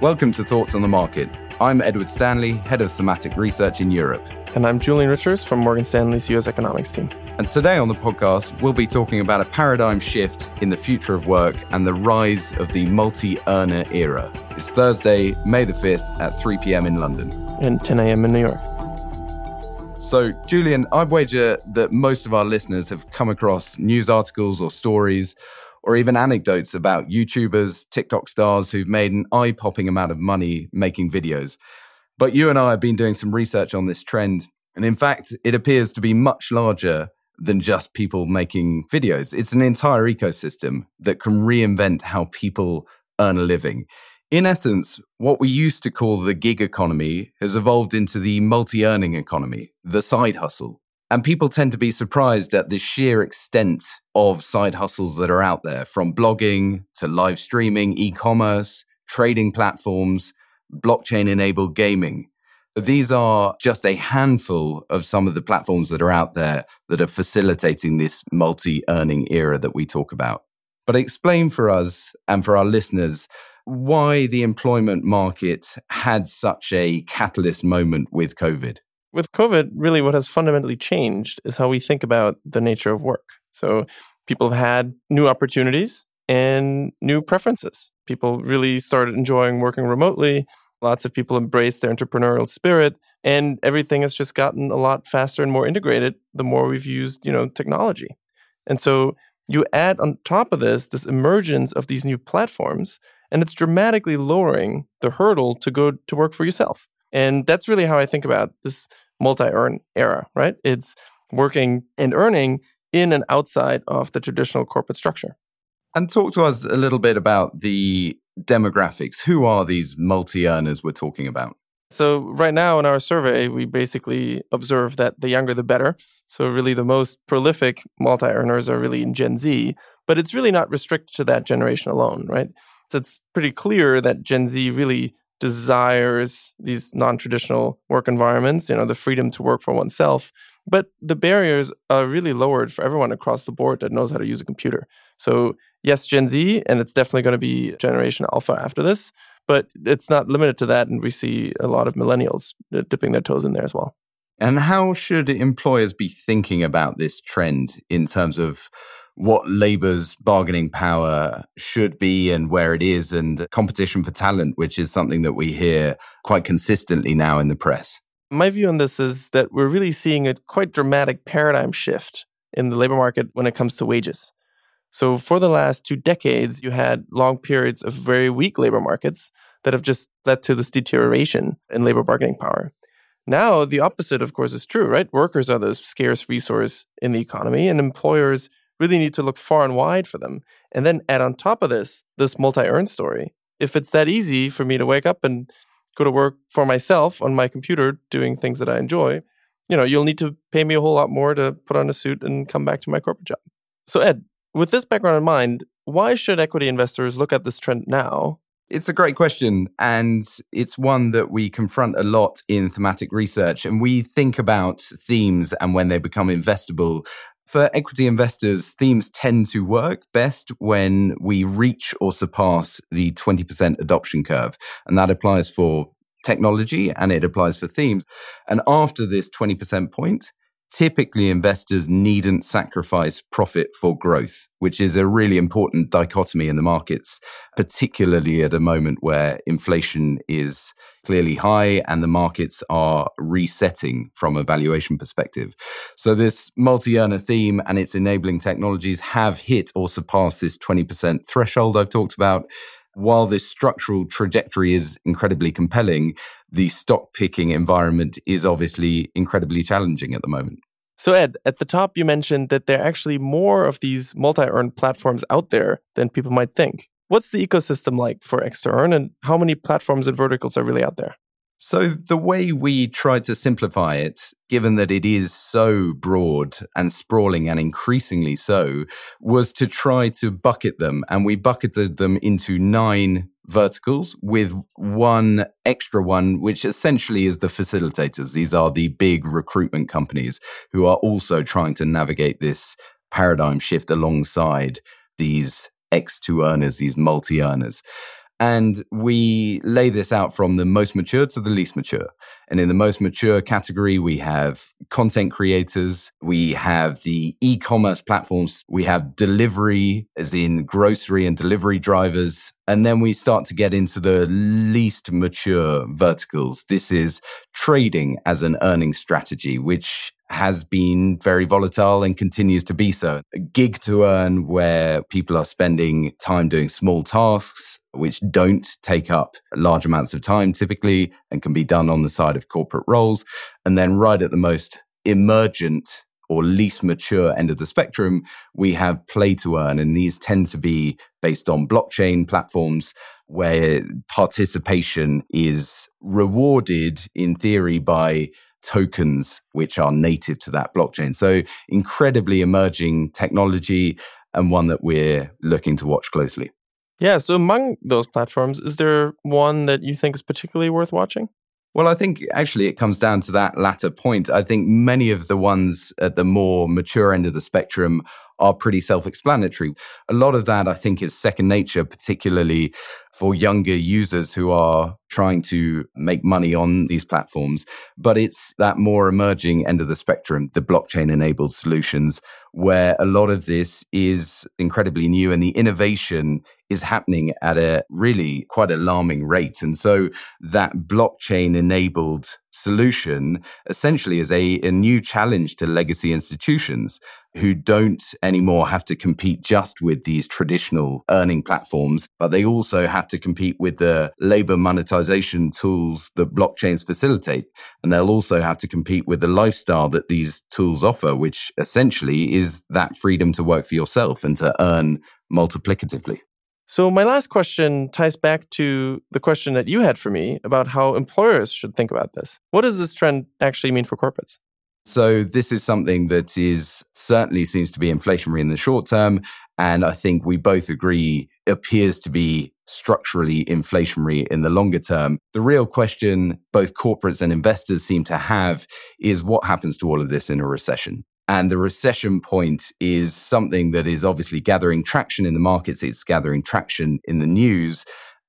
Welcome to Thoughts on the Market. I'm Edward Stanley, Head of Thematic Research in Europe. And I'm Julian Richards from Morgan Stanley's US Economics team. And today on the podcast, we'll be talking about a paradigm shift in the future of work and the rise of the multi earner era. It's Thursday, May the 5th at 3 p.m. in London. And 10 a.m. in New York. So, Julian, I wager that most of our listeners have come across news articles or stories or even anecdotes about YouTubers, TikTok stars who've made an eye popping amount of money making videos. But you and I have been doing some research on this trend. And in fact, it appears to be much larger than just people making videos. It's an entire ecosystem that can reinvent how people earn a living. In essence, what we used to call the gig economy has evolved into the multi earning economy, the side hustle. And people tend to be surprised at the sheer extent of side hustles that are out there, from blogging to live streaming, e commerce, trading platforms, blockchain enabled gaming. These are just a handful of some of the platforms that are out there that are facilitating this multi earning era that we talk about. But explain for us and for our listeners why the employment market had such a catalyst moment with COVID with COVID, really what has fundamentally changed is how we think about the nature of work. So people have had new opportunities and new preferences. People really started enjoying working remotely. Lots of people embraced their entrepreneurial spirit, and everything has just gotten a lot faster and more integrated the more we've used, you know, technology. And so you add on top of this this emergence of these new platforms, and it's dramatically lowering the hurdle to go to work for yourself. And that's really how I think about this multi earn era, right? It's working and earning in and outside of the traditional corporate structure. And talk to us a little bit about the demographics. Who are these multi earners we're talking about? So, right now in our survey, we basically observe that the younger the better. So, really, the most prolific multi earners are really in Gen Z, but it's really not restricted to that generation alone, right? So, it's pretty clear that Gen Z really desires these non-traditional work environments you know the freedom to work for oneself. But the barriers are really lowered for everyone across the board that knows how to use a computer. So yes gen z and it's definitely going to be generation alpha after this but it's not limited to that and we see a lot of millennials uh, dipping their toes in there as well. And how should employers be thinking about this trend in terms of what labor's bargaining power should be and where it is, and competition for talent, which is something that we hear quite consistently now in the press? My view on this is that we're really seeing a quite dramatic paradigm shift in the labor market when it comes to wages. So, for the last two decades, you had long periods of very weak labor markets that have just led to this deterioration in labor bargaining power. Now, the opposite, of course, is true, right? Workers are the scarce resource in the economy, and employers really need to look far and wide for them. And then add on top of this, this multi earn story. If it's that easy for me to wake up and go to work for myself on my computer doing things that I enjoy, you know, you'll need to pay me a whole lot more to put on a suit and come back to my corporate job. So, Ed, with this background in mind, why should equity investors look at this trend now? It's a great question. And it's one that we confront a lot in thematic research. And we think about themes and when they become investable for equity investors, themes tend to work best when we reach or surpass the 20% adoption curve. And that applies for technology and it applies for themes. And after this 20% point, typically investors needn't sacrifice profit for growth, which is a really important dichotomy in the markets, particularly at a moment where inflation is clearly high and the markets are resetting from a valuation perspective. So this multi-earner theme and its enabling technologies have hit or surpassed this 20% threshold I've talked about. While this structural trajectory is incredibly compelling, the stock picking environment is obviously incredibly challenging at the moment. So, Ed, at the top, you mentioned that there are actually more of these multi earn platforms out there than people might think. What's the ecosystem like for to Earn, and how many platforms and verticals are really out there? So, the way we tried to simplify it, given that it is so broad and sprawling and increasingly so, was to try to bucket them. And we bucketed them into nine verticals with one extra one, which essentially is the facilitators. These are the big recruitment companies who are also trying to navigate this paradigm shift alongside these X2 earners, these multi earners. And we lay this out from the most mature to the least mature. And in the most mature category, we have content creators, we have the e commerce platforms, we have delivery, as in grocery and delivery drivers. And then we start to get into the least mature verticals. This is trading as an earning strategy, which has been very volatile and continues to be so. A gig to earn where people are spending time doing small tasks, which don't take up large amounts of time typically and can be done on the side of corporate roles. And then right at the most emergent or least mature end of the spectrum, we have play to earn. And these tend to be based on blockchain platforms where participation is rewarded in theory by tokens which are native to that blockchain. So incredibly emerging technology and one that we're looking to watch closely. Yeah. So among those platforms, is there one that you think is particularly worth watching? Well, I think actually it comes down to that latter point. I think many of the ones at the more mature end of the spectrum are pretty self explanatory. A lot of that, I think, is second nature, particularly for younger users who are trying to make money on these platforms. But it's that more emerging end of the spectrum, the blockchain enabled solutions, where a lot of this is incredibly new and the innovation is happening at a really quite alarming rate. And so that blockchain enabled solution essentially is a, a new challenge to legacy institutions who don't anymore have to compete just with these traditional earning platforms, but they also have to compete with the labor monetization tools that blockchains facilitate. And they'll also have to compete with the lifestyle that these tools offer, which essentially is that freedom to work for yourself and to earn multiplicatively. So, my last question ties back to the question that you had for me about how employers should think about this. What does this trend actually mean for corporates? So this is something that is certainly seems to be inflationary in the short term. And I think we both agree appears to be structurally inflationary in the longer term. The real question both corporates and investors seem to have is what happens to all of this in a recession? And the recession point is something that is obviously gathering traction in the markets. It's gathering traction in the news.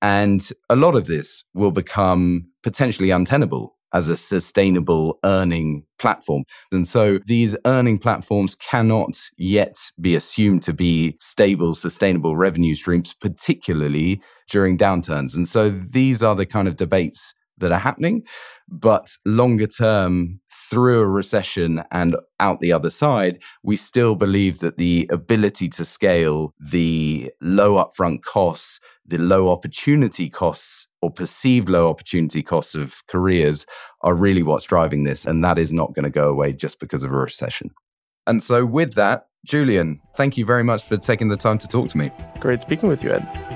And a lot of this will become potentially untenable as a sustainable earning platform. And so these earning platforms cannot yet be assumed to be stable, sustainable revenue streams, particularly during downturns. And so these are the kind of debates that are happening. But longer term, through a recession and out the other side, we still believe that the ability to scale the low upfront costs, the low opportunity costs or perceived low opportunity costs of careers are really what's driving this. And that is not going to go away just because of a recession. And so, with that, Julian, thank you very much for taking the time to talk to me. Great speaking with you, Ed.